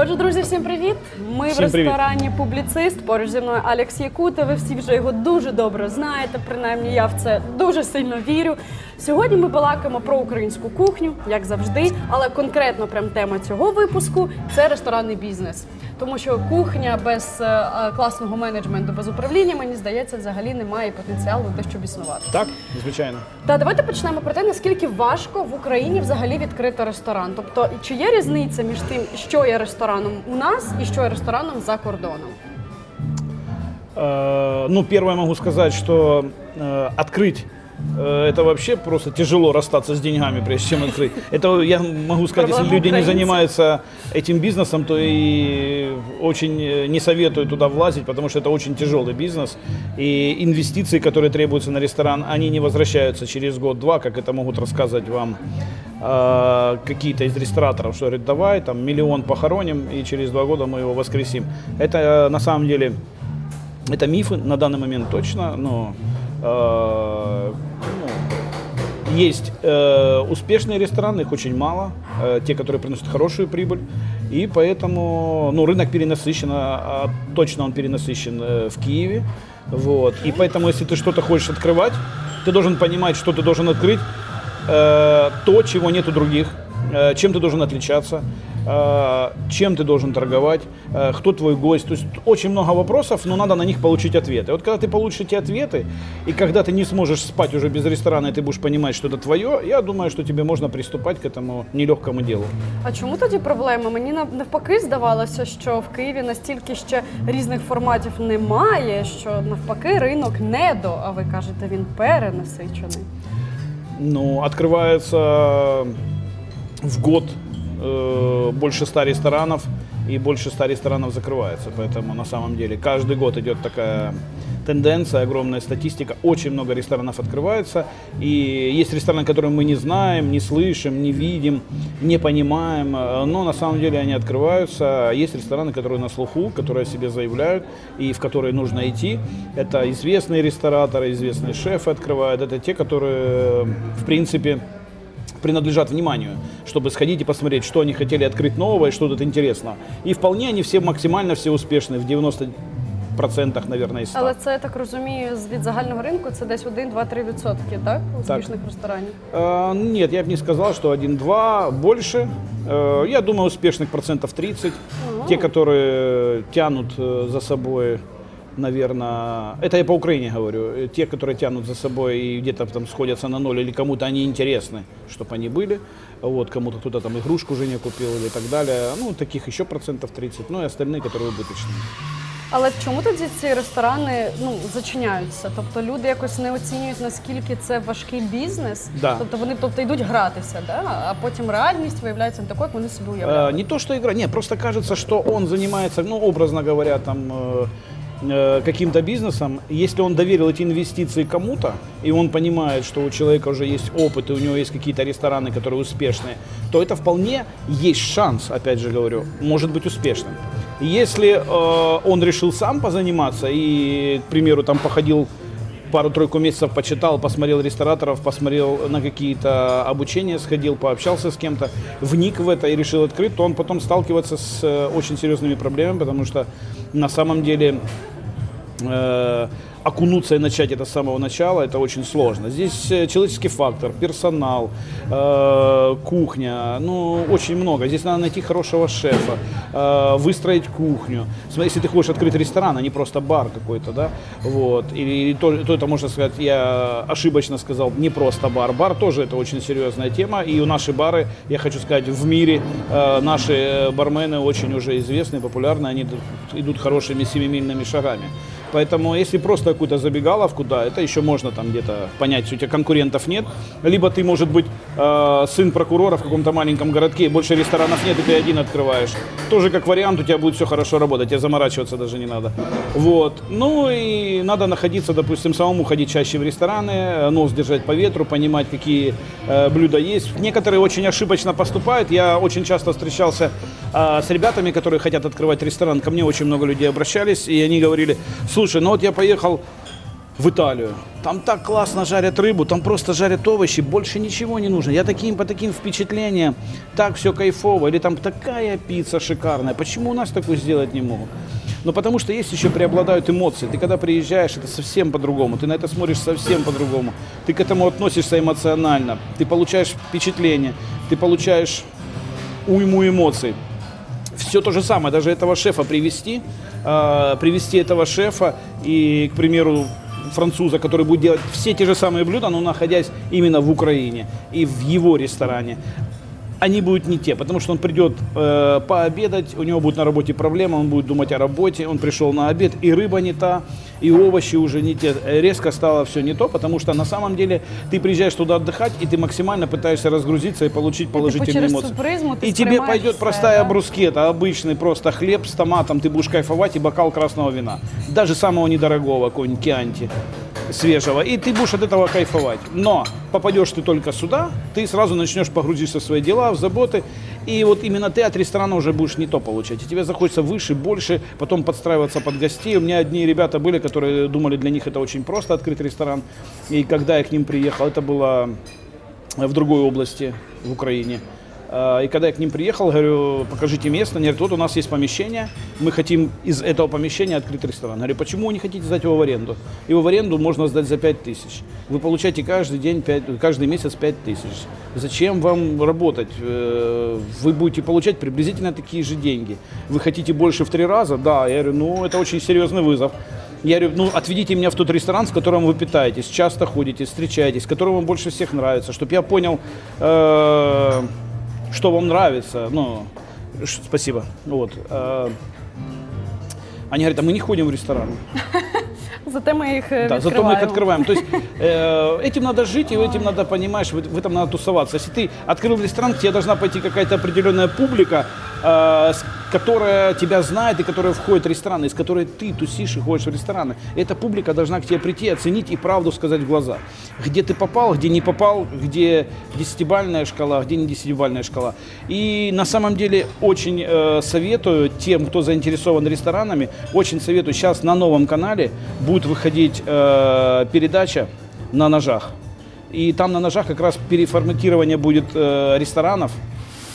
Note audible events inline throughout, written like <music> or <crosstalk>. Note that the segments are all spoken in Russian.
Отже, друзі, всім привіт! Ми Всім в привіт. ресторані Публіцист. Поруч зі мною Алекс Якута. Ви всі вже його дуже добре знаєте. Принаймні, я в це дуже сильно вірю. Сьогодні ми балакаємо про українську кухню, як завжди, але конкретно прям тема цього випуску це ресторанний бізнес. Тому що кухня без е, е, класного менеджменту, без управління, мені здається, взагалі не має потенціалу те, щоб існувати. Так, звичайно. Та давайте почнемо про те, наскільки важко в Україні взагалі відкрити ресторан. Тобто, чи є різниця між тим, що є рестораном у нас що є рестораном за кордоном? Э, Ну, первое могу сказать, что э, открыть это вообще просто тяжело расстаться с деньгами, прежде чем открыть. Это я могу сказать, если люди не занимаются этим бизнесом, то и очень э, не советую туда влазить, потому что это очень тяжелый бизнес. И инвестиции, которые требуются на ресторан, они не возвращаются через год-два, как это могут рассказывать вам э, какие-то из рестораторов, что говорят, давай, там миллион похороним, и через два года мы его воскресим. Это э, на самом деле это мифы на данный момент точно, но э, ну, есть э, успешные рестораны, их очень мало, э, те, которые приносят хорошую прибыль, и поэтому ну, рынок перенасыщен, а, а точно он перенасыщен э, в Киеве, вот, и поэтому если ты что-то хочешь открывать, ты должен понимать, что ты должен открыть, э, то, чего нет у других, чем ты должен отличаться, э, чем ты должен торговать, э, кто твой гость. То есть очень много вопросов, но надо на них получить ответы. Вот когда ты получишь эти ответы, и когда ты не сможешь спать уже без ресторана, и ты будешь понимать, что это твое, я думаю, что тебе можно приступать к этому нелегкому делу. А чому тоді проблема? Мені нав- навпаки здавалося, що в Києві настільки ще різних форматів немає, що навпаки ринок недо, а ви кажете, він перенасичений. Ну, открывается в год э, больше 100 ресторанов, и больше 100 ресторанов закрывается. Поэтому на самом деле каждый год идет такая тенденция, огромная статистика. Очень много ресторанов открывается. И есть рестораны, которые мы не знаем, не слышим, не видим, не понимаем. э, Но на самом деле они открываются. Есть рестораны, которые на слуху, которые о себе заявляют и в которые нужно идти. Это известные рестораторы, известные шефы открывают. Это те, которые, в принципе, принадлежат вниманию, чтобы сходить и посмотреть, что они хотели открыть нового и что тут интересно. И вполне они все максимально все успешны, в 90% наверное, из 100. Але це я так розумію, з- від загального ринку це десь 1-2-3 відсотки, так? Успішних ресторанів. Э, Нет, я бы не сказал, что 1-2, больше. Э, Я думаю, успешных процентов 30. Те, которые тянут э, за собой, наверное, это я по Украине говорю, э, те, которые тянут за собой и где-то там сходятся на ноль, или кому-то они интересны, чтобы они были, вот, кому-то кто-то там игрушку Женя купил или так далее, ну, таких еще процентов 30, ну, и остальные, которые убыточные. Але чому тоді ці ресторани ну зачиняються? Тобто люди якось не оцінюють наскільки це важкий бізнес. Да. Тобто вони тобто йдуть гратися, да? а потім реальність виявляється не такою, як вони собі Э, уявляли. Не то, что игра, нет, просто кажется, что он занимается, ну, образно говоря, там э, э, каким-то бизнесом. Если он доверил эти инвестиции кому-то, и он понимает, что у человека уже есть опыт, и у него есть какие-то рестораны, которые успешные, то это вполне есть шанс, опять же говорю, может быть успешным. Если э, он решил сам позаниматься и, к примеру, там походил пару-тройку месяцев почитал, посмотрел рестораторов, посмотрел на какие-то обучения, сходил, пообщался с кем-то, вник в это и решил открыть, то он потом сталкивается с э, очень серьезными проблемами, потому что на самом деле э, окунуться и начать это с самого начала, это очень сложно. Здесь э, человеческий фактор, персонал, э, кухня, ну, очень много. Здесь надо найти хорошего шефа, э, выстроить кухню. Если ты хочешь открыть ресторан, а не просто бар какой-то, да, вот, или то, то это можно сказать, я ошибочно сказал, не просто бар. Бар тоже это очень серьезная тема, и у наши бары, я хочу сказать, в мире э, наши э, бармены очень уже известны, популярны, они идут хорошими семимильными шагами. Поэтому если просто какую-то забегаловку, да, это еще можно там где-то понять, у тебя конкурентов нет. Либо ты, может быть, э, сын прокурора в каком-то маленьком городке, больше ресторанов нет, и ты один открываешь. Тоже как вариант, у тебя будет все хорошо работать, тебе заморачиваться даже не надо. Вот. Ну и надо находиться, допустим, самому ходить чаще в рестораны, э, нос держать по ветру, понимать, какие э, блюда есть. Некоторые очень ошибочно поступают. Я очень часто встречался э, с ребятами, которые хотят открывать ресторан. Ко мне очень много людей обращались, и они говорили, слушай, ну вот я поехал в Италию. Там так классно жарят рыбу, там просто жарят овощи, больше ничего не нужно. Я таким по таким впечатлениям, так все кайфово, или там такая пицца шикарная. Почему у нас такую сделать не могут? Ну, потому что есть еще преобладают эмоции. Ты когда приезжаешь, это совсем по-другому. Ты на это смотришь совсем по-другому. Ты к этому относишься эмоционально. Ты получаешь впечатление, ты получаешь уйму эмоций. Все то же самое, даже этого шефа привести, э, привести этого шефа и, к примеру, француза, который будет делать все те же самые блюда, но находясь именно в Украине и в его ресторане они будут не те, потому что он придет э, пообедать, у него будет на работе проблема, он будет думать о работе, он пришел на обед, и рыба не та, и овощи уже не те, резко стало все не то, потому что на самом деле ты приезжаешь туда отдыхать, и ты максимально пытаешься разгрузиться и получить положительные типа эмоции. призму и тебе пойдет простая да? брускета, обычный просто хлеб с томатом, ты будешь кайфовать, и бокал красного вина, даже самого недорогого, какой-нибудь кианти свежего, и ты будешь от этого кайфовать. Но попадешь ты только сюда, ты сразу начнешь погрузиться в свои дела, в заботы, и вот именно ты от ресторана уже будешь не то получать. И тебе захочется выше, больше, потом подстраиваться под гостей. У меня одни ребята были, которые думали, для них это очень просто открыть ресторан. И когда я к ним приехал, это было в другой области, в Украине. А, И когда я к ним приехал, говорю, покажите место. Они говорят, вот у нас есть помещение, мы хотим из этого помещения открыть ресторан. Говорю, почему вы не хотите сдать его в аренду? Его в аренду можно сдать за 5 тысяч. Вы получаете каждый день, 5, каждый месяц 5 тысяч. Зачем вам работать? Э, Вы будете получать приблизительно такие же деньги. Вы хотите больше в три раза? Да. Я говорю, ну это очень серьезный вызов. Я говорю, ну отведите меня в тот ресторан, с которым вы питаетесь, часто ходите, встречаетесь, который вам больше всех нравится, чтобы я понял, э, что вам нравится. Ну, ш- спасибо. Вот. э. Они говорят, а мы не ходим в рестораны. <laughs> Зате ми їх е, Да, зато мы их відкриваємо. открываем. То есть <laughs> э, этим надо жить, и этим надо, понимаешь, в, в этом надо тусоваться. Если ты открыл ресторан, к тебе должна пойти какая-то определенная публика, э, с- которая тебя знает и которая входит в рестораны, из которой ты тусишь и ходишь в рестораны. Эта публика должна к тебе прийти, оценить и правду сказать в глаза. Где ты попал, где не попал, где десятибальная шкала, где не десятибальная шкала. И на самом деле очень э, советую тем, кто заинтересован ресторанами, очень советую. Сейчас на новом канале будет выходить э, передача на ножах. И там на ножах как раз переформатирование будет э, ресторанов.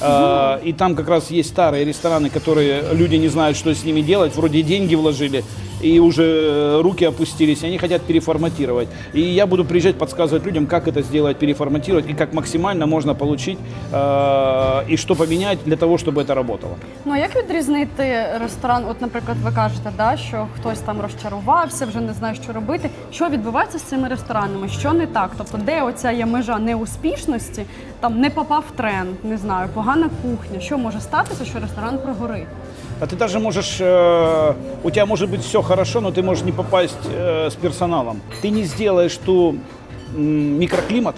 Э, И там как раз есть старые рестораны, которые люди не знают, что с ними делать. Вроде деньги вложили, и уже э, руки опустились, и они хотят переформатировать. И я буду приезжать, подсказывать людям, как это сделать, переформатировать, и как максимально можно получить, э, и что поменять для того, чтобы это работало. Ну а як відрізнити ресторан? От, наприклад, ви кажете, да, що хтось там розчарувався, вже не знає, що робити. Що відбувається з цими ресторанами? Що не так? Тобто, де оця є межа неуспішності, там не попав в тренд, не знаю, погана кухня. Що може статися, що ресторан прогорить? А ты даже можешь, э, у тебя может быть все хорошо, но ты можешь не попасть э, с персоналом. Ты не сделаешь ту м, микроклимат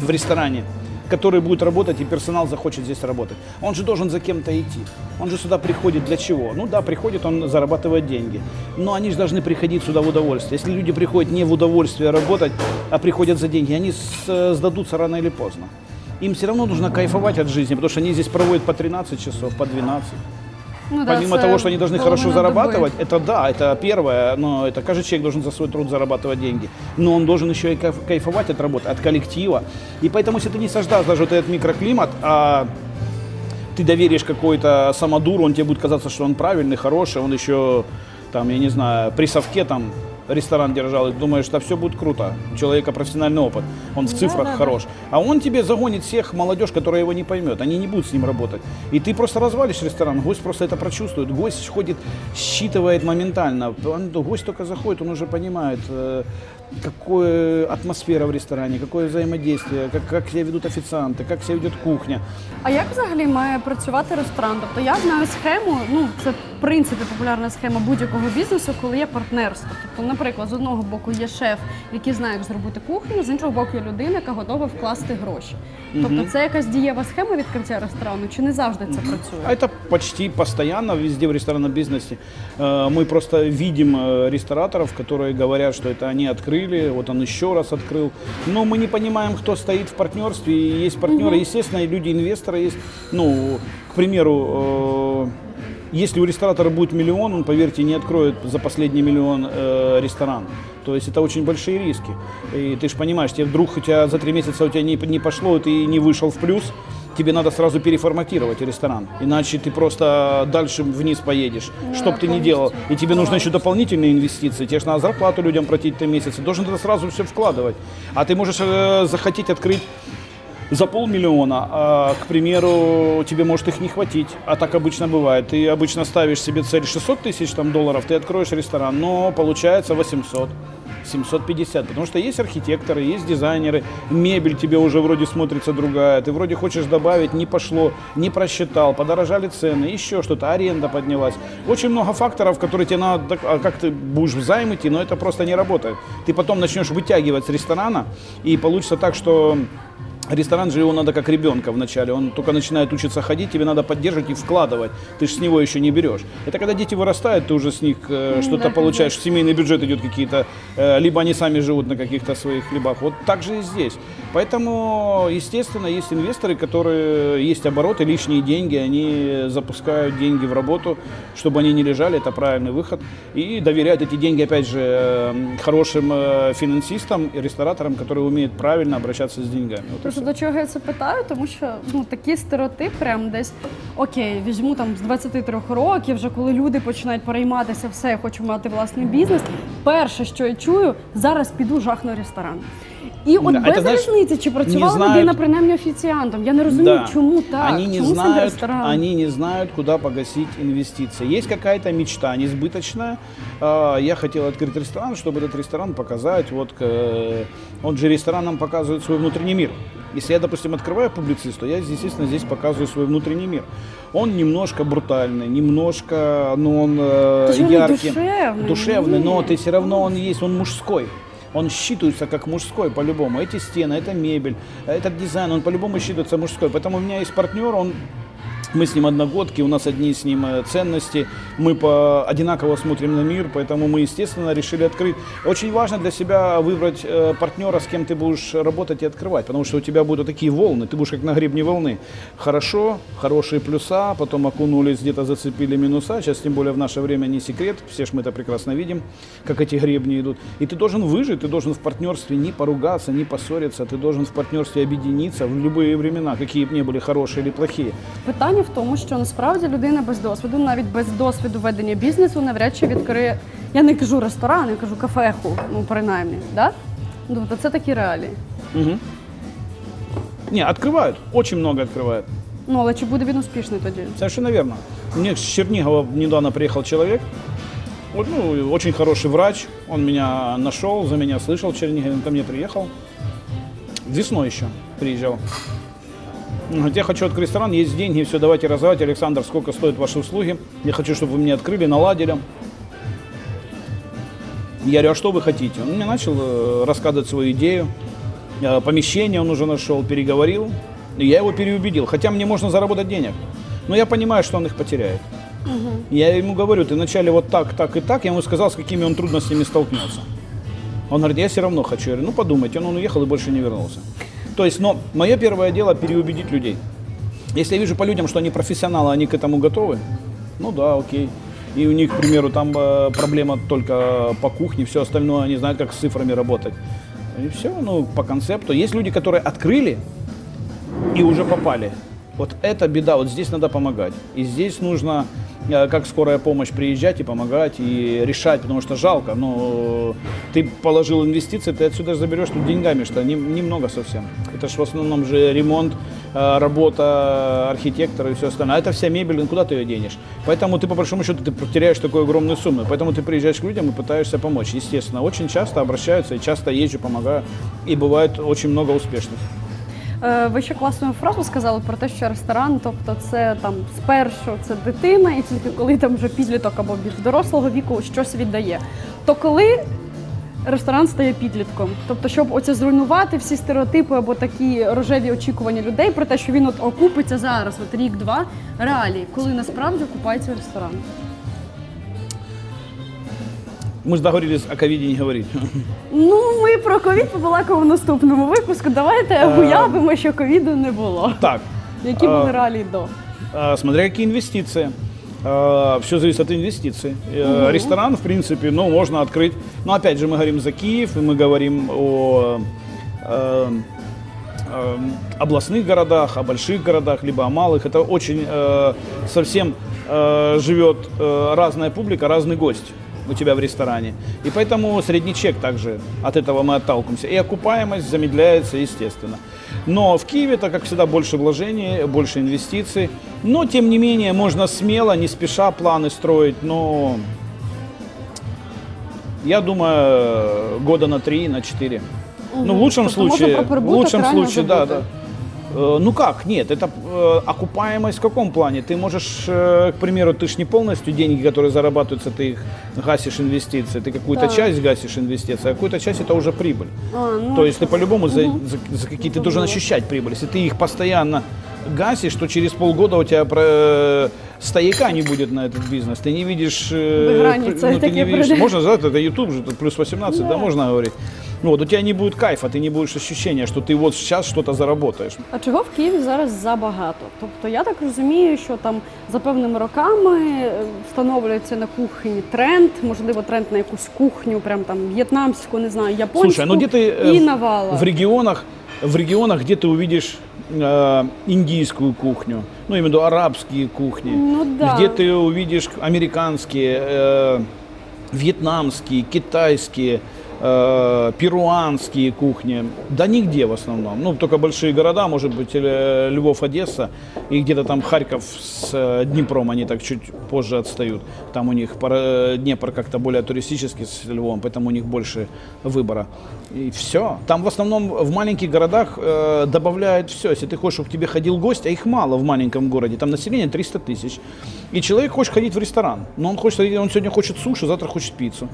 в ресторане, который будет работать, и персонал захочет здесь работать. Он же должен за кем-то идти. Он же сюда приходит для чего? Ну да, приходит он зарабатывать деньги. Но они же должны приходить сюда в удовольствие. Если люди приходят не в удовольствие работать, а приходят за деньги, они э, сдадутся рано или поздно. Им все равно нужно кайфовать от жизни, потому что они здесь проводят по 13 часов, по 12. Ну, да, Помимо того, что они должны хорошо зарабатывать, это да, это первое, но это каждый человек должен за свой труд зарабатывать деньги. Но он должен еще и кайф- кайфовать от работы, от коллектива. И поэтому, если ты не создашь даже вот этот микроклимат, а ты доверишь какой-то самодуру, он тебе будет казаться, что он правильный, хороший, он еще, там, я не знаю, при совке там ресторан держал, и думаешь, что все будет круто. У человека профессиональный опыт, он в цифрах Да-да-да. хорош. А он тебе загонит всех молодежь, которая его не поймет. Они не будут с ним работать. И ты просто развалишь ресторан, гость просто это прочувствует. Гость ходит, считывает моментально. Он- гость только заходит, он уже понимает, э, какая атмосфера в ресторане, какое взаимодействие, как, как себя ведут официанты, как себя ведет кухня. А як взагалі має працювати ресторан? Тобто я знаю схему, ну це в принципі популярна схема будь-якого бізнесу, коли є партнерство. Тобто, наприклад, з одного боку є шеф, який знає, як зробити кухню, з іншого боку є людина, яка готова вкласти гроші. Тобто, це якась дієва схема відкриття ресторану, чи не завжди це А працює? это почти постоянно везде в ресторанном бизнесе. Э, Мы просто видим э, рестораторов, которые говорят, что это они открыли, вот он еще раз открыл. Но мы не понимаем, кто стоит в партнерстве. И есть партнеры, естественно, и люди-инвесторы есть. Ну, к примеру, э, Если у ресторатора будет миллион, он, поверьте, не откроет за последний миллион э, ресторан. То есть это очень большие риски. И ты же понимаешь, тебе вдруг у тебя за три месяца у тебя не, не пошло, и ты не вышел в плюс, тебе надо сразу переформатировать ресторан. Иначе ты просто дальше вниз поедешь, Ну, что бы ты ни делал. И тебе нужно еще дополнительные инвестиции. Тебе же надо зарплату людям платить. Ты должен это сразу все вкладывать. А ты можешь э, захотеть открыть за полмиллиона, а, к примеру, тебе может их не хватить, а так обычно бывает. Ты обычно ставишь себе цель 600 тысяч там, долларов, ты откроешь ресторан, но получается 800. 750, потому что есть архитекторы, есть дизайнеры, мебель тебе уже вроде смотрится другая, ты вроде хочешь добавить, не пошло, не просчитал, подорожали цены, еще что-то, аренда поднялась. Очень много факторов, которые тебе надо, а как ты будешь в займ идти, но это просто не работает. Ты потом начнешь вытягивать с ресторана, и получится так, что Ресторан же его надо как ребенка вначале. Он только начинает учиться ходить, тебе надо поддерживать и вкладывать. Ты же с него еще не берешь. Это когда дети вырастают, ты уже с них э, что-то да, получаешь. Семейный бюджет идет какие-то, э, либо они сами живут на каких-то своих хлебах. Вот так же и здесь. Поэтому, естественно, есть инвесторы, которые есть обороты, лишние деньги, они запускают деньги в работу, чтобы они не лежали, это правильный выход. И доверяют эти деньги, опять же, э, хорошим э, финансистам и рестораторам, которые умеют правильно обращаться с деньгами. Вот Просто всё. до чого я це питаю, тому що ну такий стереотип, прям десь окей, візьму там з 23 років, вже коли люди починають перейматися, все, я хочу мати власний бізнес. Перше, що я чую, зараз піду жахну ресторан. І от Да, без це, знаєш, різниці, чи працювала не знають- людина принаймні офіціантом. Я не розумію, чому так, Они не чому саме знают, ресторан. они не знают, куда погасить инвестиции. Есть какая-то мечта несбыточная. А, Я хотел открыть ресторан, чтобы этот ресторан показать. Вот э, он же ресторан нам показывает свой внутренний мир. Если я, допустим, открываю публицист, то я, естественно, здесь показываю свой внутренний мир. Он немножко брутальный, немножко, но он э, яркий, душевний, душевный, но ты все равно он есть, он мужской. Он считывается как мужской по-любому. Эти стены, эта мебель, этот дизайн, он по-любому считывается мужской. Поэтому у меня есть партнер, он мы с ним одногодки, у нас одни с ним ценности, мы по одинаково смотрим на мир, поэтому мы, естественно, решили открыть. Очень важно для себя выбрать э, партнера, с кем ты будешь работать и открывать, потому что у тебя будут такие волны, ты будешь как на гребне волны. Хорошо, хорошие плюса, потом окунулись, где-то зацепили минуса, сейчас тем более в наше время не секрет, все ж мы это прекрасно видим, как эти гребни идут. И ты должен выжить, ты должен в партнерстве не поругаться, не поссориться, ты должен в партнерстве объединиться в любые времена, какие бы ни были хорошие или плохие. Питання в тому, що насправді людина без досвіду, навіть без досвіду ведення бізнесу, навряд чи відкриє. Я не кажу ресторан, я кажу кафеху, ну принаймні, да? Ну, Тобто це такі реалії. Мгм. Не, открывают, очень много открывают. Ну але чи буде він успішний тоді? Совершенно верно. Мне с Чернигова недавно приехал человек, вот, ну, очень хороший врач, он меня нашел, за меня слышал в Чернигове, он ко мне приехал. Весной еще приезжал. Я хочу открыть ресторан, есть деньги, все, давайте развивать. Александр, сколько стоят ваши услуги? Я хочу, чтобы вы мне открыли, наладили. Я говорю, а что вы хотите? Он мне начал э, рассказывать свою идею. Э, Помещение он уже нашел, переговорил. И я его переубедил. Хотя мне можно заработать денег. Но я понимаю, что он их потеряет. Я ему говорю, ты вначале вот так, так и так. Я ему сказал, с какими он трудностями столкнется. Он говорит, я все равно хочу. Я говорю, ну подумайте. Он, он уехал и больше не вернулся. То есть, но мое первое дело переубедить людей. Если я вижу по людям, что они профессионалы, они к этому готовы, ну да, окей. И у них, к примеру, там э, проблема только по кухне, все остальное, они знают, как с цифрами работать. И все, ну, по концепту. Есть люди, которые открыли и уже попали. Вот это беда, вот здесь надо помогать. И здесь нужно, как скорая помощь, приезжать и помогать, и решать, потому что жалко. Но ты положил инвестиции, ты отсюда заберешь тут деньгами, что не- немного совсем. Это же в основном же ремонт, э, работа архитектора и все остальное. А это вся мебель, ну куда ты ее денешь? Поэтому ты, по большому счету, ты теряешь такую огромную сумму. Поэтому ты приезжаешь к людям и пытаешься помочь. Естественно, очень часто обращаются, и часто езжу, помогаю. И бывает очень много успешных. Е, Ви ще класну фразу сказали про те, що ресторан, тобто це там спершу це дитина, і тільки коли там вже підліток або більш дорослого віку щось віддає. То коли ресторан стає підлітком, тобто, щоб оце зруйнувати всі стереотипи або такі рожеві очікування людей про те, що він от окупиться зараз, от рік-два, реалії, коли насправді окупається ресторан. Мы же договорились о ковиде не говорить. Ну, ми про ковід побалакаємо в наступному випуску. Давайте уявимо, що ковіду не було. Так, Які Е, були реалії до? а, смотря какие инвестиции. все зависит от инвестиций. Э, Ресторан, в принципе, ну, можно открыть. Но опять же, мы говорим за Киев, и мы говорим о э, э, областных городах, о больших городах, либо о малых. Это очень э, совсем э, живет э, разная публика, разный гость у тебя в ресторане. И поэтому средний чек также от этого мы отталкиваемся. И окупаемость замедляется, естественно. Но в Киеве, это, как всегда, больше вложений, больше инвестиций. Но, тем не менее, можно смело, не спеша планы строить. Но я думаю, года на три, на четыре. Ну, в лучшем Тобто случае, в лучшем случае, да, да. Э, Ну как, нет, это э, окупаемость в каком плане? Ты можешь, э, к примеру, ты ж не полностью деньги, которые зарабатываются, ты их гасишь инвестиции, ты какую-то Да. часть гасишь инвестиции, а какую-то часть это уже прибыль. А, ну, То есть ты по-любому за, за- за какие ты должен ощущать прибыль. Если ты их постоянно гасишь, то через полгода у тебя про, э, стояка не будет на этот бизнес. Ты не видишь... э, Выграницы ну, ты не видишь можно сказать, это YouTube же, плюс 18, да, можно говорить. Ну, вот у тебя не будет кайфа, ты не будешь ощущения, что ты вот сейчас что-то заработаешь. А чого в Києві зараз забагато? Тобто я так розумію, що там за певними роками е, встановлюється на кухні тренд, можливо, тренд на якусь кухню, прям там в'єтнамську, не знаю, японську Слушай, ну где ты э, і в- навала. в регионах, в регионах, где ты увидишь э, индийскую кухню, ну, именно в виду арабские кухни, Ну да. где ты увидишь американские, э, вьетнамские, китайские, э, перуанские кухни. Да нигде в основном. Ну, только большие города, может быть, э, Львов, Одесса, и где-то там Харьков с э, Днепром, они так чуть позже отстают. Там у них пара- Днепр как-то более туристический с Львом, поэтому у них больше выбора. И все. Там в основном в маленьких городах э, добавляют все. Если ты хочешь, чтобы к тебе ходил гость, а их мало в маленьком городе, там население 300 тысяч. И человек хочет ходить в ресторан, но он хочет, он сегодня хочет суши, завтра хочет пиццу.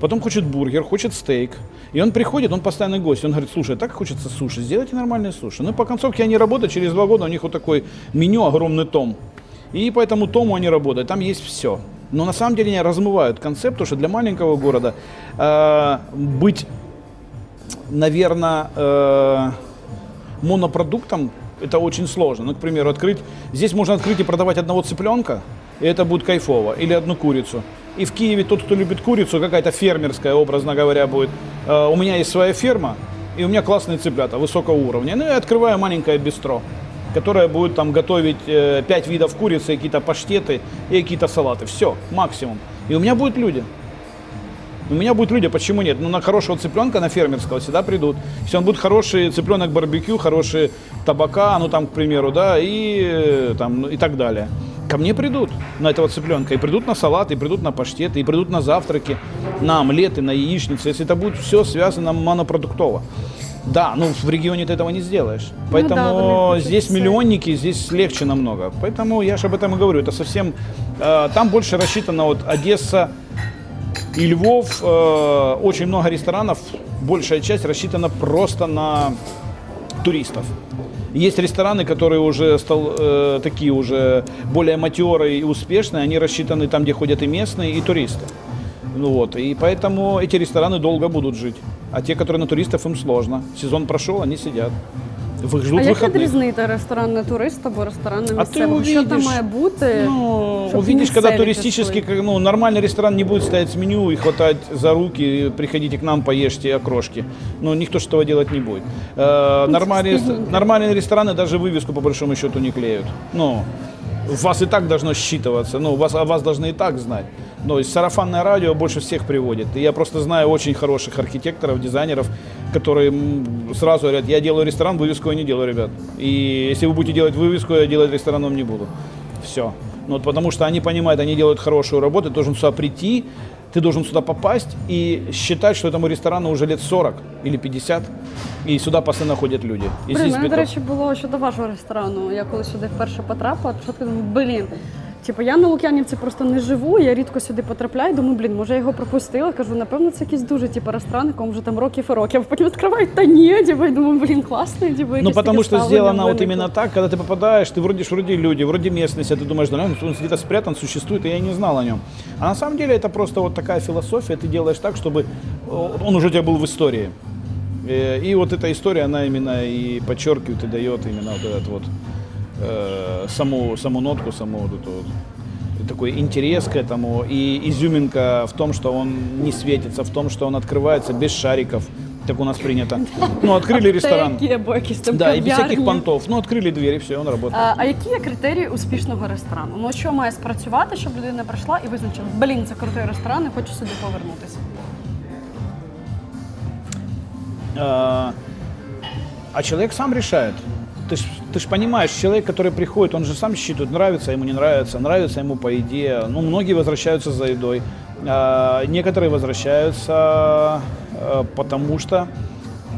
Потом хочет бургер, хочет стейк. И он приходит, он постоянный гость. Он говорит, слушай, так хочется суши, сделайте нормальные суши. Ну по концовке они работают, через два года у них вот такой меню, огромный том. И по этому тому они работают, там есть все. Но на самом деле они размывают концепт, потому что для маленького города э, быть, наверное, э, монопродуктом это очень сложно. Ну, к примеру, открыть, здесь можно открыть и продавать одного цыпленка, и это будет кайфово, или одну курицу. И в Киеве тот, кто любит курицу, какая-то фермерская, образно говоря, будет. Э, у меня есть своя ферма, и у меня классные цыплята высокого уровня. Ну, я открываю маленькое бистро, которое будет там готовить э, 5 видов курицы, какие-то паштеты и какие-то салаты. Все, максимум. И у меня будут люди. У меня будут люди, почему нет? Ну, на хорошего цыпленка, на фермерского всегда придут. Если он будет хороший цыпленок барбекю, хороший табака, ну там, к примеру, да, и, э, там, ну, и так далее. Ко мне придут на этого цыпленка, и придут на салаты, и придут на паштеты, и придут на завтраки, на омлеты, на яичницы, если это будет все связано монопродуктово. Да, ну в регионе ты этого не сделаешь. Поэтому да, вони хочуть здесь миллионники, здесь легче намного. Поэтому я же об этом и говорю. Это совсем... э, там больше рассчитано вот Одесса, и Львов, э, очень много ресторанов, большая часть рассчитана просто на туристов. Есть рестораны, которые уже стал, э, такие уже более матерые и успешные, они рассчитаны там, где ходят и местные, и туристы. Ну вот, и поэтому эти рестораны долго будут жить. А те, которые на туристов, им сложно. Сезон прошел, они сидят. Вы ждут А як выходных. відрізнити ресторан на туриста або ресторан на А ти місцевого? Що там увидиш. має бути? Ну, щоб увидишь, когда місцеві туристический, пішли? как, ну, нормальный ресторан не будет стоять с меню и хватать за руки, приходите к нам, поешьте окрошки. Ну, никто ж этого делать не будет. Э, нормальные, стыдненько. нормальные рестораны даже вывеску, по большому счету, не клеют. Ну, у вас и так должно считываться, ну, вас, о вас должны и так знать. Ну, и сарафанное радио больше всех приводит. И я просто знаю очень хороших архитекторов, дизайнеров, которые м, сразу говорят, я делаю ресторан, вывеску я не делаю, ребят. И если вы будете делать вывеску, я делать рестораном не буду. Все. Ну, вот потому что они понимают, они делают хорошую работу, ты должен сюда прийти, ты должен сюда попасть и считать, что этому ресторану уже лет 40 или 50, и сюда постоянно ходят люди. И Блін, здесь мене, до биток. речі, було щодо вашого ресторану. Я коли сюди вперше потрапила, то що думаю, блін. Типу, я на Лук'янівці просто не живу, я рідко сюди потрапляю. Думаю, блін, може я його пропустила. Кажу, напевно, це якийсь дуже типу, ресторан, якому вже там років і років. Потім відкривають, та ні, типу, і думаю, блін, класний, типу, Ну, якесь потому таке что ставлення сделано вот виникло. именно так, когда ты попадаешь, ты вроде ж вроде люди, вроде местность, а ты думаешь, да, ну, он где-то спрятан, существует, и я не знал о нем. А на самом деле это просто вот такая философия, ты делаешь так, чтобы э, он уже у тебя был в истории. Э, И вот эта история, она именно и подчеркивает, и дает именно вот этот вот э, саму, саму нотку, саму вот эту вот. такой интерес к этому и изюминка в том, что он не светится, в том, что он открывается без шариков, как у нас принято. Ну, открыли ресторан. Аптеки або якісь там Да, и без всяких кав'ярні. понтов. Ну, открыли двери, все, он работает. А, а які є критерії успішного ресторану? Ну що має спрацювати, щоб людина прийшла і визначила, блін, це крутий ресторан, і хочу сюди повернутися. А, а человек сам решает. Ты ж, ты ж понимаешь, человек, который приходит, он же сам считывает, нравится ему, не нравится, нравится ему по еде. Ну, многие возвращаются за едой. А, некоторые возвращаются, а, потому что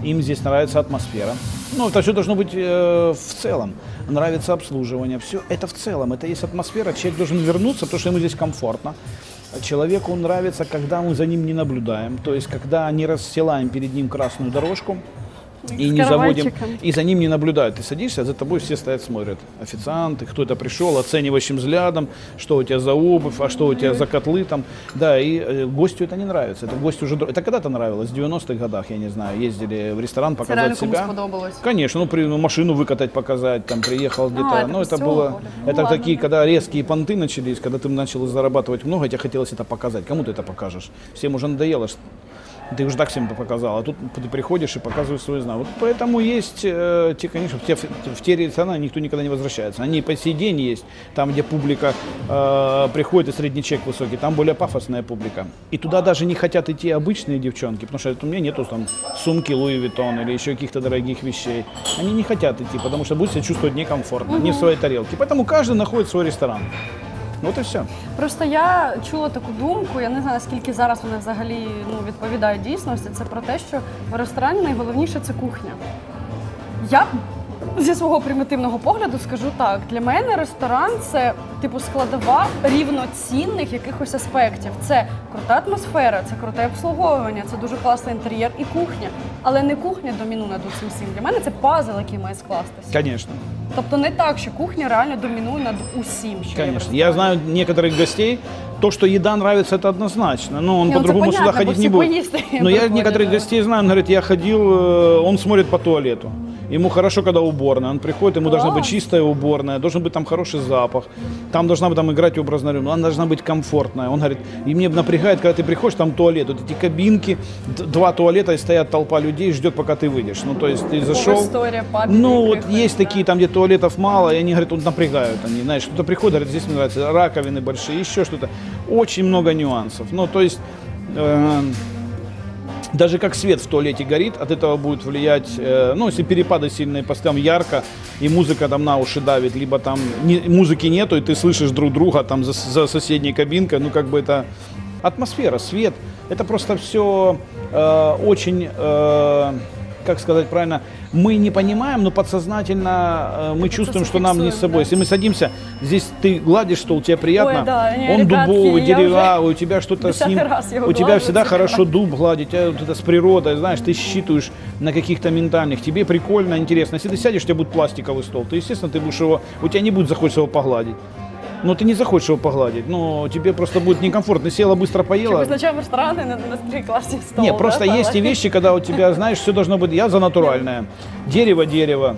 им здесь нравится атмосфера. Ну, это все должно быть э, в целом. Нравится обслуживание. Все это в целом. Это есть атмосфера. Человек должен вернуться, потому что ему здесь комфортно. Человеку нравится, когда мы за ним не наблюдаем. То есть, когда не расстилаем перед ним красную дорожку и не заводим, и за ним не наблюдают. Ты садишься, а за тобой все стоят, смотрят. Официанты, кто-то пришел, оценивающим взглядом, что у тебя за обувь, а что у тебя за котлы там. Да, и э, гостю это не нравится. Это гостю уже... Это когда-то нравилось? В 90-х годах, я не знаю, ездили в ресторан Це показать комусь себя. сподобалось. Конечно, ну, при, ну, машину выкатать, показать, там, приехал где-то. это ну, это всё было, было. Ну, это ладно, такие, да. когда резкие понты начались, когда ты начал зарабатывать много, тебе хотелось это показать. Кому ты это покажешь? Всем уже надоело, что ты уже так всем это показал, а тут ты приходишь и показываешь свой знак. Вот поэтому есть э, те, конечно, в те, в те рестораны никто никогда не возвращается. Они по сей день есть, там, где публика э, приходит и средний чек высокий, там более пафосная публика. И туда даже не хотят идти обычные девчонки, потому что у меня нету там сумки Луи Виттон или еще каких-то дорогих вещей. Они не хотят идти, потому что будут себя чувствовать некомфортно, не в своей тарелке. Поэтому каждый находит свой ресторан. Вот і все. Просто я чула таку думку, я не знаю, наскільки зараз вони взагалі ну, відповідають дійсності. Це про те, що в ресторані найголовніше це кухня. Я зі свого примітивного погляду скажу так: для мене ресторан це типу складова рівноцінних якихось аспектів. Це крута атмосфера, це круте обслуговування, це дуже класний інтер'єр і кухня. Але не кухня домінує над усім всім. Для мене це пазл, який має скластися. Конечно. Тобто не так, що кухня реально домінує над усім, що є в Конечно. Я ресторані. знаю некоторых гостей, то, что еда нравится, это однозначно. Но он Не, ну, по-другому это сюда понятно, ходить бо не все будет. поїсти <laughs> Но я приходять, некоторых да. гостей знаю, он говорит, я ходил, э, он смотрит по туалету. Ему хорошо, когда уборная. Он приходит, ему должна быть чистая уборная, должен быть там хороший запах. Там должна быть там играть образно, она должна быть комфортная. Он говорит, и мне напрягает, когда ты приходишь, там туалет, вот эти кабинки, два туалета, и стоят толпа людей, ждет, пока ты выйдешь. Ну, то есть ты зашел. история Ну, вот есть да. такие, там, где туалетов мало, и они говорят, вот напрягают они, знаешь, кто-то приходит, говорит, здесь мне нравится, раковины большие, еще что-то. Очень много нюансов. Ну, то есть, э, даже как свет в туалете горит, от этого будет влиять, э, ну, если перепады сильные, по там ярко, и музыка там на уши давит, либо там не- музыки нету, и ты слышишь друг друга там за, за соседней кабинкой, ну, как бы это атмосфера, свет, это просто все очень, э, как сказать правильно, мы не понимаем, но подсознательно э, мы чувствуем, что нам не с собой. да. Если мы садимся, здесь ты гладишь стол, тебе приятно, Ой, да, не, он ребятки, дубовый, деревянный, у тебя что-то с ним, <laughs> у тебя всегда хорошо дуб гладить, тебя вот это с природой, знаешь, ты считываешь на каких-то ментальных, тебе прикольно, интересно. Если ты сядешь, у тебя будет пластиковый стол, то, естественно, ты будешь его, у тебя не будет захочется его погладить Но ты не захочешь его погладить, но тебе просто будет некомфортно. Ты села, быстро Чи поела. визначаємо ресторани на настільки класні стол. Не, да, просто Павло? есть и вещи, когда у тебя, знаешь, все должно быть, я за натуральное. Дерево, дерево,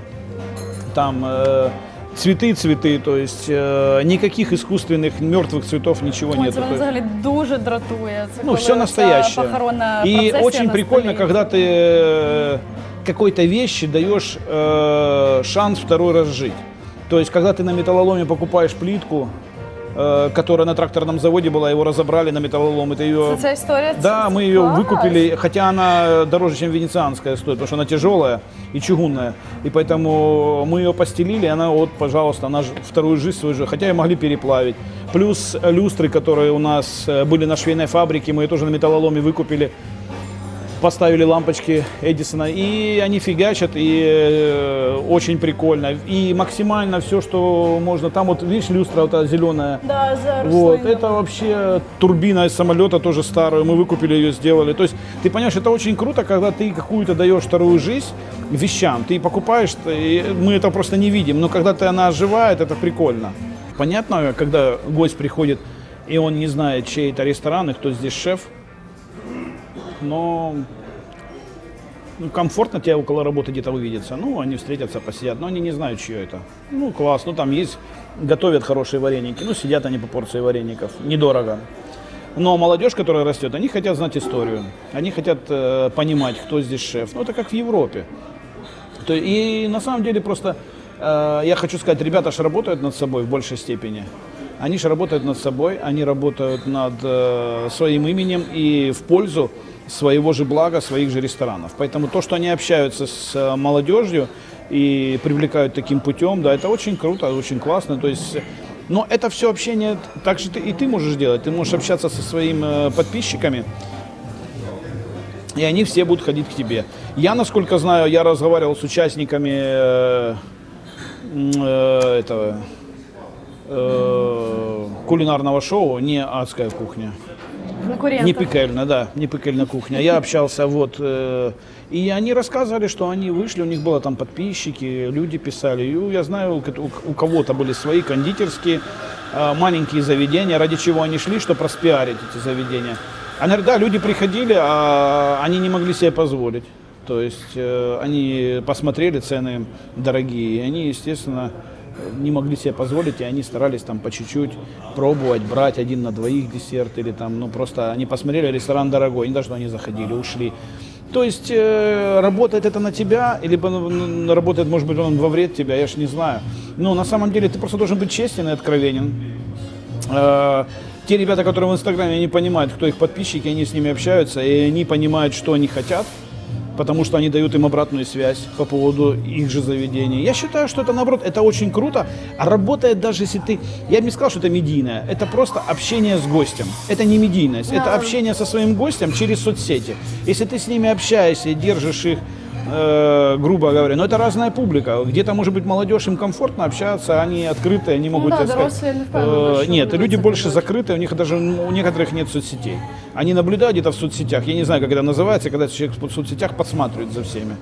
там э, цветы, цветы, то есть э, никаких искусственных мертвых цветов, ничего Ой, нету. це То мене есть- взагалі дуже дратує. Це ну, коли все оця настоящее. похоронна И процесія очень на прикольно, столі. когда ты э, какой-то вещи даешь э, шанс второй раз жить. То есть, когда ты на металлоломе покупаешь плитку, э, которая на тракторном заводе была, его разобрали на металлолом, ты ее... Ця історія? Да, мы ее клас. выкупили, хотя она дороже, чем венецианская стоит, потому что она тяжелая и чугунная. И поэтому мы ее постелили, и она вот, пожалуйста, она вторую жизнь свою же, хотя и могли переплавить. Плюс люстры, которые у нас э, были на швейной фабрике, мы ее тоже на металлоломе выкупили. Поставили лампочки Эдисона, и они фигачат, и э, очень прикольно. И максимально все, что можно. Там вот, видишь, люстра вот эта зеленая, Да, зараз вот, это вообще турбина из самолета тоже старую, мы выкупили ее, сделали. То есть, ты понимаешь, это очень круто, когда ты какую-то даешь вторую жизнь вещам. Ты покупаешь, и мы это просто не видим, но когда ты она оживает, это прикольно. Понятно, когда гость приходит, и он не знает, чей это ресторан и кто здесь шеф, но ну, комфортно тебе около работы где-то увидеться. Ну, они встретятся, посидят, но они не знают, чье это. Ну, класс, ну там есть, готовят хорошие вареники, ну, сидят они по порции вареников, недорого. Но молодежь, которая растет, они хотят знать историю, они хотят э, понимать, кто здесь шеф. Ну, это как в Европе. То, и на самом деле просто э, я хочу сказать, ребята же работают над собой в большей степени. Они же работают над собой, они работают над э, своим именем и в пользу своего же блага, своих же ресторанов. Поэтому то, что они общаются с э, молодежью и привлекают таким путем, да, это очень круто, очень классно. То есть, но это все общение, так же ты, и ты можешь делать. Ты можешь общаться со своими э, подписчиками, и они все будут ходить к тебе. Я, насколько знаю, я разговаривал с участниками э, э, этого э, кулинарного шоу, не адская кухня. Конкурентов. Не пекельная, да, не пекельная кухня. Я общался вот, э, и они рассказывали, что они вышли, у них было там подписчики, люди писали. И я знаю, у, у кого-то были свои кондитерские, э, маленькие заведения, ради чего они шли, чтобы распиарить эти заведения. Они говорят, да, люди приходили, а они не могли себе позволить. То есть э, они посмотрели цены дорогие, и они, естественно, не могли себе позволить, и они старались там по чуть-чуть пробовать, брать один на двоих десерт, или там, ну просто они посмотрели, ресторан дорогой, не даже они заходили, ушли. То есть э, работает это на тебя, либо ну, работает, может быть, он во вред тебя, я ж не знаю. Но на самом деле ты просто должен быть честен и откровенен. Э, те ребята, которые в Инстаграме, они понимают, кто их подписчики, они с ними общаются, и они понимают, что они хотят – потому что они дают им обратную связь по поводу их же заведения. Я считаю, что это наоборот, это очень круто, а работает даже если ты, я бы не сказал, что это медийное, это просто общение с гостем, это не медийность, да. это общение со своим гостем через соцсети. Если ты с ними общаешься и держишь их э, грубо говоря. Но это разная публика. Где-то, может быть, молодежь им комфортно общаться, они открытые, они могут... Ну да, сказать, э, нет, люди больше закрытые, у них даже у некоторых нет соцсетей. Они наблюдают где-то в соцсетях, я не знаю, как это называется, когда человек в соцсетях подсматривает за всеми.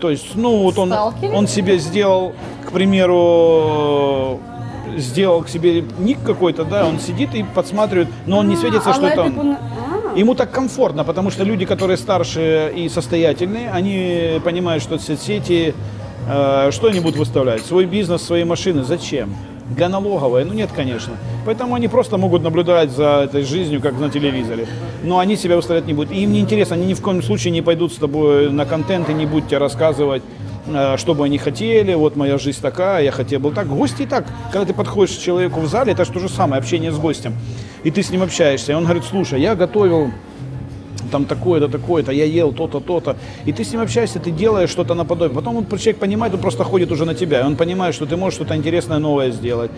То есть, ну, вот он, он себе сделал, к примеру, сделал к себе ник какой-то, да, он сидит и подсматривает, но он не светится, что это он. Ему так комфортно, потому что люди, которые старше и состоятельные, они понимают, что соцсети э, что они будут выставлять? Свой бизнес, свои машины. Зачем? Для налоговой? Ну нет, конечно. Поэтому они просто могут наблюдать за этой жизнью, как на телевизоре. Но они себя выставлять не будут. И им не интересно, они ни в коем случае не пойдут с тобой на контент и не будут тебе рассказывать, что бы они хотели, вот моя жизнь такая, я хотел бы так. Гости и так, когда ты подходишь к человеку в зале, это же то же самое, общение с гостем и ты с ним общаешься, и он говорит, слушай, я готовил там такое-то, такое-то, я ел то-то, то-то. И ты с ним общаешься, ты делаешь что-то наподобие. Потом он, человек понимает, он просто ходит уже на тебя, и он понимает, что ты можешь что-то интересное новое сделать.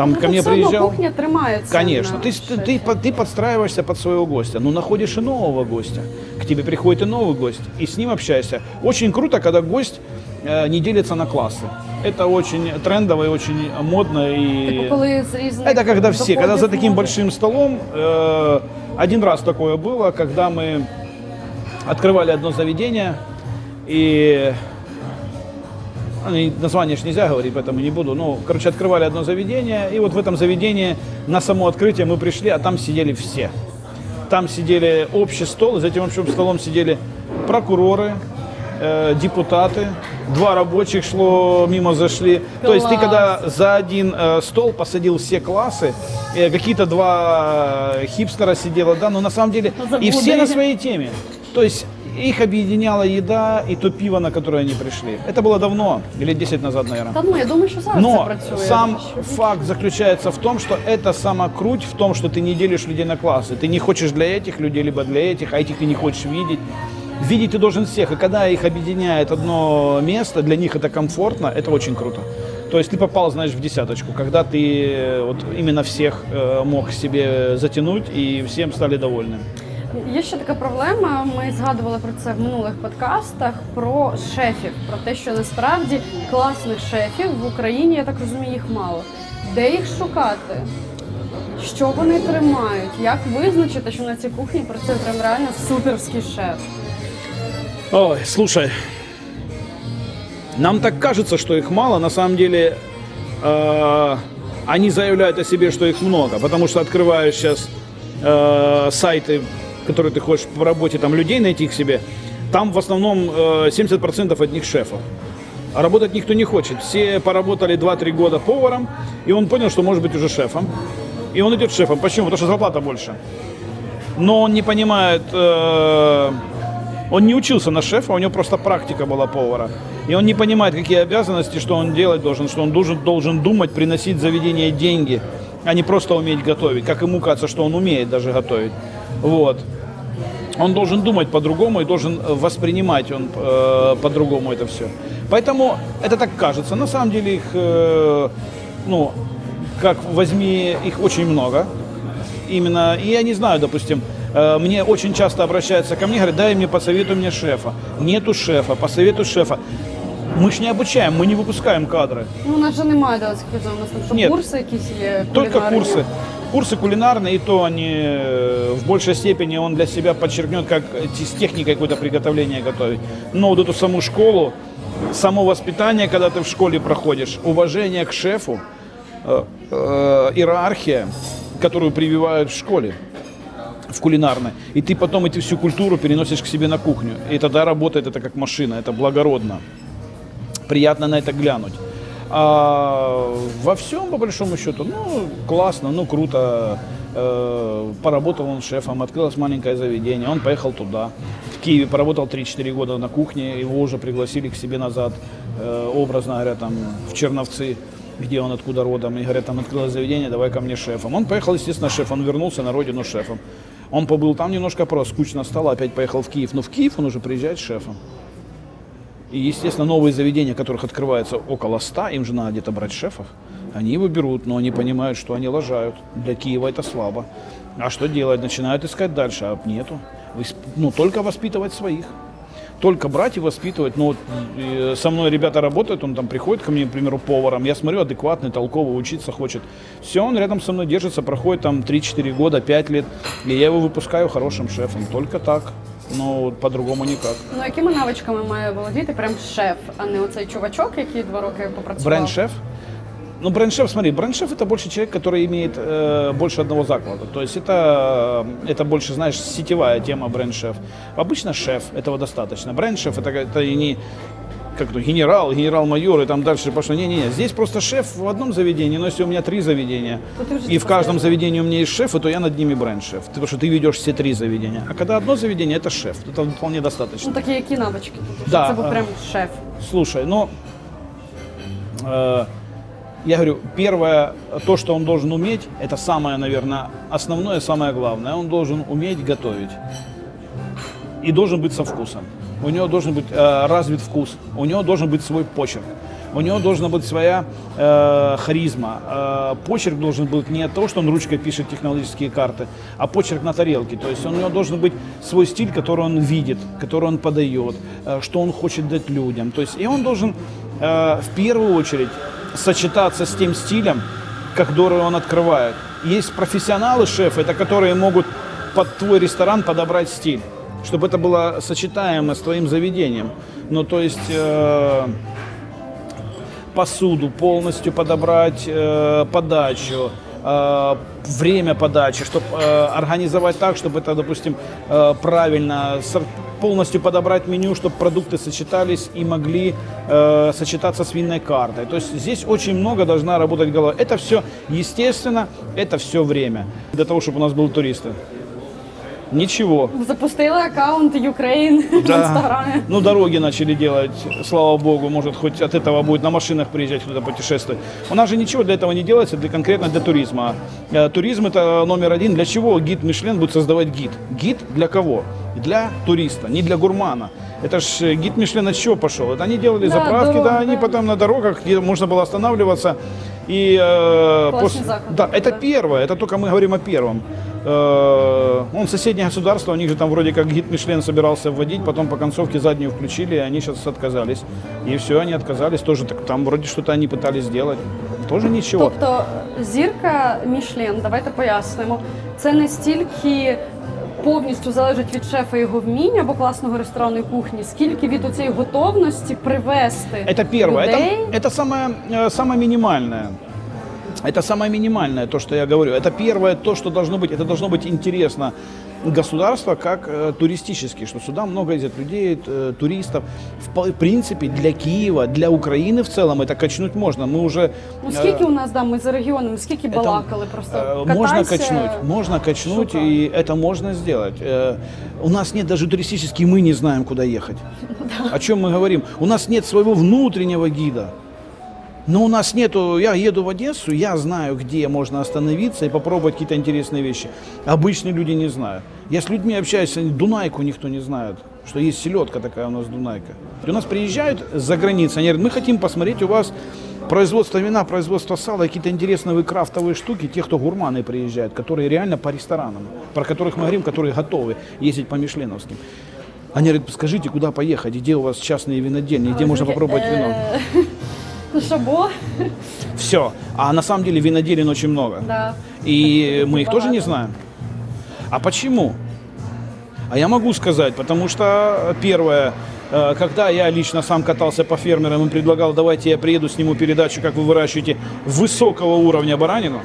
Там ну, ко мне приезжал. кухня тримается. Конечно. Ты, ты, ты, ты подстраиваешься под своего гостя. Ну, находишь и нового гостя. К тебе приходит и новый гость. И с ним общаешься. Очень круто, когда гость э, не делится на классы. Это очень трендово и очень модно. И... Это когда все, когда за таким большим столом, э, один раз такое было, когда мы открывали одно заведение, и название же нельзя говорить, поэтому не буду. Ну, короче, открывали одно заведение, и вот в этом заведении на само открытие мы пришли, а там сидели все. Там сидели общий стол, и за этим общим столом сидели прокуроры, э, депутаты, два рабочих шло, мимо зашли. Класс. То есть ты когда за один э, стол посадил все классы, э, какие-то два э, хипстера сидело, да, но на самом деле и все на своей теме. То есть их объединяла еда и то пиво, на которое они пришли. Это было давно, лет 10 назад, наверное. Та ну, я думаю, що зараз Но це працює. сам факт заключается в том, что это сама круть в том, что ты не делишь людей на классы. Ты не хочешь для этих людей, либо для этих, а этих ты не хочешь видеть. Видеть ты должен всех, и когда их объединяет одно место, для них это комфортно, это очень круто. То есть ты попал, знаешь, в десяточку, когда ты э, вот именно всех э, мог себе затянуть, и всем стали довольны. Є ще така проблема. Ми згадували про це в минулих подкастах про шефів, про те, що насправді класних шефів в Україні, я так розумію, їх мало. Де їх шукати? Що вони тримають? Як визначити, що на цій кухні працює прям реально суперський шеф? Ой, слушай, нам так кажется, что их мало, на самом деле э, они заявляют о себе, что их много, потому что открываешь сейчас э, сайты, которые ты хочешь по работе, там людей найти к себе, Там в основном э, 70% от них шефов. А работать никто не хочет. Все поработали 2-3 года поваром, и он понял, что может быть уже шефом. И он идет шефом. Почему? Потому что зарплата больше. Но он не понимает, э, он не учился на шефа, у него просто практика была повара. И он не понимает, какие обязанности, что он делать должен, что он должен, должен думать, приносить заведение деньги, а не просто уметь готовить. Как ему кажется, что он умеет даже готовить. Вот. Он должен думать по-другому и должен э, воспринимать он э, по-другому это все. Поэтому это так кажется. На самом деле их, э, ну, как возьми, их очень много. Именно, и я не знаю, допустим, э, мне очень часто обращаются ко мне, говорят, дай мне, посоветуй мне шефа. Нету шефа, посоветуй шефа. Мы ж не обучаем, мы не выпускаем кадры. Ну, у нас же немає, да, скільки у нас там, що Ні. курси якісь є. Только кулінарні. курсы. Курсы кулинарные, и то они э, в большей степени он для себя подчеркнет, как с техникой какое-то приготовление готовить. Но вот эту саму школу, само воспитание, когда ты в школе проходишь, уважение к шефу, э, э, иерархия, которую прививают в школе, в кулинарной. И ты потом эту всю культуру переносишь к себе на кухню. И тогда работает это как машина, это благородно. Приятно на это глянуть. А во всем, по большому счету, ну, классно, ну, круто. Э, поработал он шефом, открылось маленькое заведение, он поехал туда. В Киеве поработал 3-4 года на кухне, его уже пригласили к себе назад, э, образно говоря, там, в Черновцы, где он откуда родом, и говорят, там открылось заведение, давай ко мне шефом. Он поехал, естественно, шефом, он вернулся на родину шефом. Он побыл там немножко просто, скучно стало, опять поехал в Киев. Но в Киев он уже приезжает шефом. И, естественно, новые заведения, которых открывается около 100, им же надо где-то брать шефов. Они его берут, но они понимают, что они лажают. Для Киева это слабо. А что делать? Начинают искать дальше, а нету. Ну, только воспитывать своих. Только брать и воспитывать. Ну, вот э, со мной ребята работают, он там приходит ко мне, к примеру, поваром. Я смотрю, адекватный, толковый, учиться хочет. Все, он рядом со мной держится, проходит там 3-4 года, 5 лет. И я его выпускаю хорошим шефом. Только так. Ну, по-другому никак. Ну, якими навичками має володіти прям шеф, а не оцей чувачок, який два роки попрацював? Бренд-шеф? Ну, бренд-шеф, смотри, бренд-шеф это больше человек, который имеет э, больше одного заклада. То есть это, это больше, знаешь, сетевая тема бренд-шеф. Обычно шеф, этого достаточно. Бренд-шеф это, это и не как то генерал, генерал-майор и там дальше пошло. Не-не-не, здесь просто шеф в одном заведении, но если у меня три заведения, и в каждом заведении у меня есть шефы, то я над ними бренд-шеф. Потому что ты ведешь все три заведения. А когда одно заведение, это шеф. Это вполне достаточно. Ну, такі які навички? Да, це був а. прям шеф. Слушай, ну, э, я говорю, первое, то, что он должен уметь, это самое, наверное, основное, самое главное. Он должен уметь готовить. И должен быть со вкусом. У него должен быть э, развит вкус. У него должен быть свой почерк. У него должна быть своя э, харизма. Э, почерк должен быть не от того, что он ручкой пишет технологические карты, а почерк на тарелке. То есть у него должен быть свой стиль, который он видит, который он подает, э, что он хочет дать людям. То есть и он должен э, в первую очередь сочетаться с тем стилем, который он открывает. Есть профессионалы шефы, это которые могут под твой ресторан подобрать стиль, чтобы это было сочетаемо с твоим заведением. Ну, то есть э, посуду полностью подобрать, э, подачу, э, время подачи, чтобы организовать так, чтобы это, допустим, э, правильно, полностью подобрать меню, чтобы продукты сочетались и могли э, сочетаться с винной картой. То есть здесь очень много должна работать голова. Это все естественно, это все время для того, чтобы у нас были туристы. Ничего. Запустили аккаунт Ukraine в інстаграмі. Ну, дороги начали делать, слава богу, может, хоть от этого будет на машинах приезжать куда-то путешествовать. У нас же ничего для этого не делается, для, конкретно для туризма. Э, Туризм это номер один. Для чего гид Мишлен будет создавать гид? Гид для кого? Для туриста, не для гурмана. Это ж э, гид Мишлен от чего пошел? Это они делали Да, заправки, дорога, да, они да. потом на дорогах, где можно было останавливаться. И э, Классный после- заклад, да, это да. первое, это только мы говорим о первом. Э, Он соседнее государство, у них же там вроде как гид Мишлен собирался вводить, потом по концовке заднюю включили, и они сейчас отказались. И все, они отказались тоже. Так там вроде что-то они пытались сделать. Тоже ничего. Тобто зірка Мішлен, давайте пояснимо, це не стільки повністю залежить від шефа і його вміння або класного ресторанної кухні, скільки від оцієї готовності привести Это первое. людей. Это, это самое, э, самое минимальное. Это самое минимальное, то, что я говорю. Это первое, то, что должно быть. Это должно быть интересно государство как э, туристический, что сюда много ездят людей, э, туристов. В, по- в принципе, для Киева, для Украины в целом это качнуть можно. Мы уже... Ну э, скільки у нас да, ми за регіоном, скільки это, балакали, просто э, можно катайся, качнуть, можно качнуть, шукай. и это можно сделать. Э, у нас нет даже туристических, мы не знаем, куда ехать. О чем мы говорим? У нас нет своего внутреннего гида. Но у нас нету, я еду в Одессу, я знаю, где можно остановиться и попробовать какие-то интересные вещи. Обычные люди не знают. Я с людьми общаюсь, они- Дунайку никто не знает, что есть селедка такая у нас Дунайка. И у нас приезжают за границей, они говорят, мы хотим посмотреть у вас производство вина, производство сала, какие-то интересные вы крафтовые штуки, те, кто гурманы приезжают, которые реально по ресторанам, про которых мы говорим, которые готовы ездить по мишленовским. Они говорят, скажите, куда поехать, где у вас частные винодельни, где можно попробовать вино. <laughs> Ну шабо, Все. А на самом деле виноделин очень много. да. И мы их тоже не знаем. А почему? А я могу сказать, потому что первое, э, когда я лично сам катался по фермерам и предлагал, давайте я приеду, сниму передачу, как вы выращиваете высокого уровня баранину,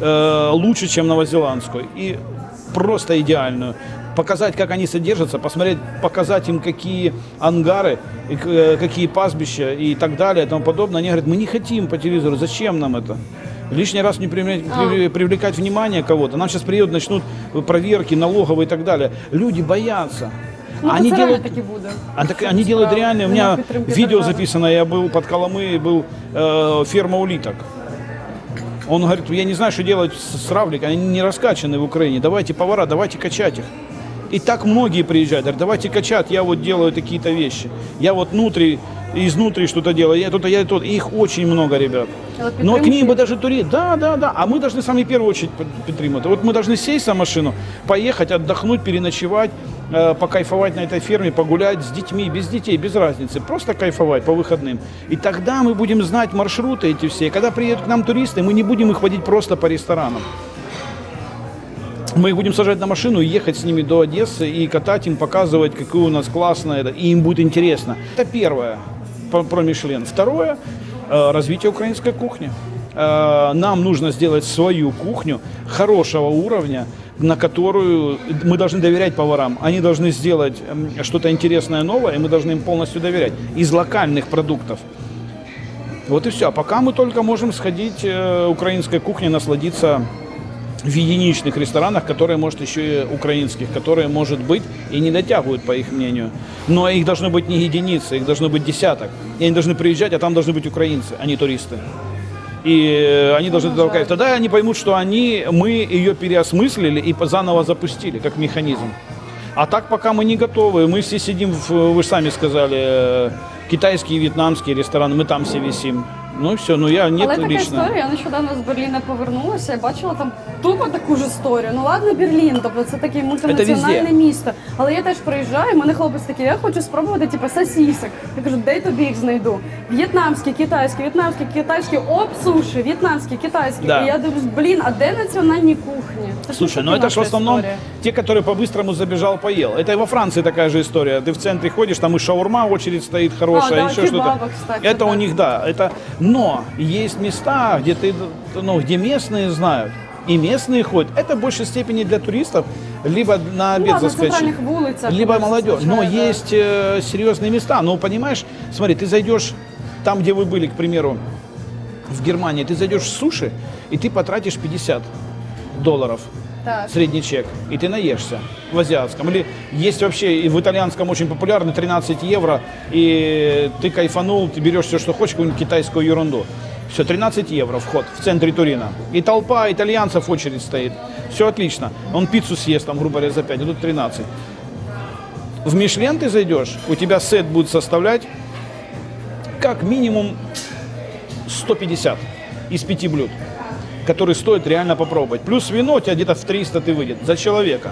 э, лучше, чем новозеландскую, и просто идеальную. Показать, как они содержатся, посмотреть, показать им, какие ангары, и э, какие пастбища и так далее и тому подобное. Они говорят, мы не хотим по телевизору, зачем нам это? Лишний раз не привлек- при- привлекать внимание кого-то. Нам сейчас приедут, начнут проверки, налоговые и так далее. Люди боятся. Ну, они делают, таки буде. а так, они делают реально. У меня видео записано, я был под Коломы, был э, ферма улиток. Он говорит, я не знаю, что делать с, с равликами, они не раскачаны в Украине. Давайте повара, давайте качать их. И так многие приезжают, говорят, давайте качать, я вот делаю такие-то вещи. Я вот внутри, изнутри что-то делаю, я тут, я тут. И их очень много, ребят. Але Но к ним бы даже туристы, да, да, да. А мы должны сами в первую очередь підтримати. Вот мы должны сесть на машину, поехать, отдохнуть, переночевать, э, покайфовать на этой ферме, погулять с детьми, без детей, без разницы. Просто кайфовать по выходным. И тогда мы будем знать маршруты эти все. Когда приедут к нам туристы, мы не будем их водить просто по ресторанам. Мы их будем сажать на машину и ехать с ними до Одессы и катать им, показывать, какое у нас классное, и им будет интересно. Это первое про Мишлен. Второе э, развитие украинской кухни. Э, Нам нужно сделать свою кухню хорошего уровня, на которую мы должны доверять поварам. Они должны сделать м, что-то интересное, новое, и мы должны им полностью доверять. Из локальных продуктов. Вот и все. А пока мы только можем сходить э, украинской кухне, насладиться в единичных ресторанах, которые, может, еще и украинских, которые, может быть, и не дотягивают, по их мнению. Но их должно быть не единицы, их должно быть десяток. И они должны приезжать, а там должны быть украинцы, а не туристы. И э, они должны туда кайф. Тогда они поймут, что они, мы ее переосмыслили и заново запустили, как механизм. А так пока мы не готовы. Мы все сидим, в, вы же сами сказали, э, китайские, вьетнамские рестораны, мы там все висим. Ну и все, ну я нет Але така лично. історія, я нещодавно з Берліна повернулася і бачила там тупо таку ж історію. Ну ладно, Берлін, тобто це таке мультинаціональне везде. місто. Але я теж приїжджаю, і мене хлопець такий, я хочу спробувати типу, сосісок. Я кажу, де я тобі їх знайду? В'єтнамські, китайські, в'єтнамські, китайські, оп, суші, в'єтнамські, китайські. Да. І я думаю, блін, а де національні кухні? Це ж Слушай, таки ну это же наша в основном історія. те, которые по-быстрому забежал, поел. Это и во Франции такая же история. Ты в центре ходишь, там и шаурма очередь стоит хорошая, А, да, еще что-то. кебабы, кстати, Это да. у них, да. Это... но есть места, где ты, ну, где местные знают. И местные ходят. Это в большей степени для туристов, либо на Ну, обед на заскочить. Либо молодежь. Но да. есть э, серьезные места. Ну, понимаешь, смотри, ты зайдешь там, где вы были, к примеру, в Германии, ты зайдешь в суши, и ты потратишь 50 долларов Так. средний чек, и ты наешься в азиатском. Или есть вообще и в итальянском очень популярный 13 евро, и ты кайфанул, ты берешь все, что хочешь, какую-нибудь китайскую ерунду. Все, 13 евро вход в центре Турина. И толпа итальянцев в очередь стоит. Все отлично. Он пиццу съест, там, грубо говоря, за 5, а тут 13. В Мишлен ты зайдешь, у тебя сет будет составлять как минимум 150 из пяти блюд, которые стоит реально попробовать. Плюс вино у тебя где-то в 300 ты выйдет за человека.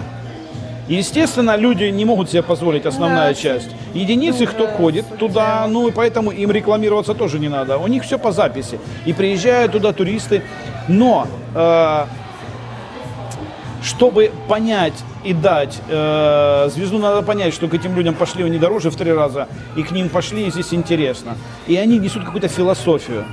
И, Естественно, люди не могут себе позволить основная Да, часть. Единицы, кто ходит туда, ну и поэтому им рекламироваться тоже не надо. У них все по записи. И приезжают туда туристы. Но э, чтобы понять и дать э, звезду, надо понять, что к этим людям пошли они дороже в три раза, и к ним пошли, и здесь интересно. И они несут какую-то философию.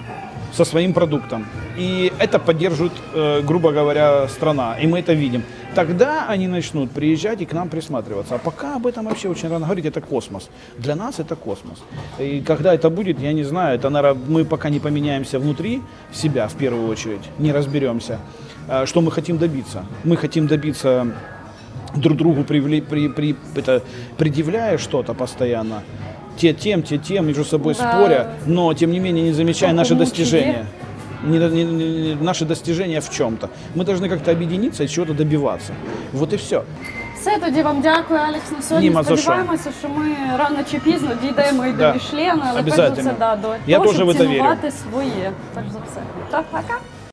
Со своим продуктом. И это поддерживает, э, грубо говоря, страна. И мы это видим. Тогда они начнут приезжать и к нам присматриваться. А пока об этом вообще очень рано говорить, это космос. Для нас это космос. И когда это будет, я не знаю, это, наверное, мы пока не поменяемся внутри себя в первую очередь, не разберемся, э, что мы хотим добиться. Мы хотим добиться друг другу привли- при, при, это, предъявляя что-то постоянно, те тем, те тем, между собой Да. споря, но тем не менее не замечая Кто наши кому достижения. Не, не- не- не- наши достижения в чем-то. Мы должны как-то объединиться и чего-то добиваться. Вот и все. Все, тоді вам дякую, Алекс, на сьогодні. Німа за що. Сподіваємося, що ми рано чи пізно дійдемо і до Да. Мішлена, але перш за все, Обязательно. да, до Я того, тоже щоб в це вірю. цінувати своє. Перш за все. Так, пока.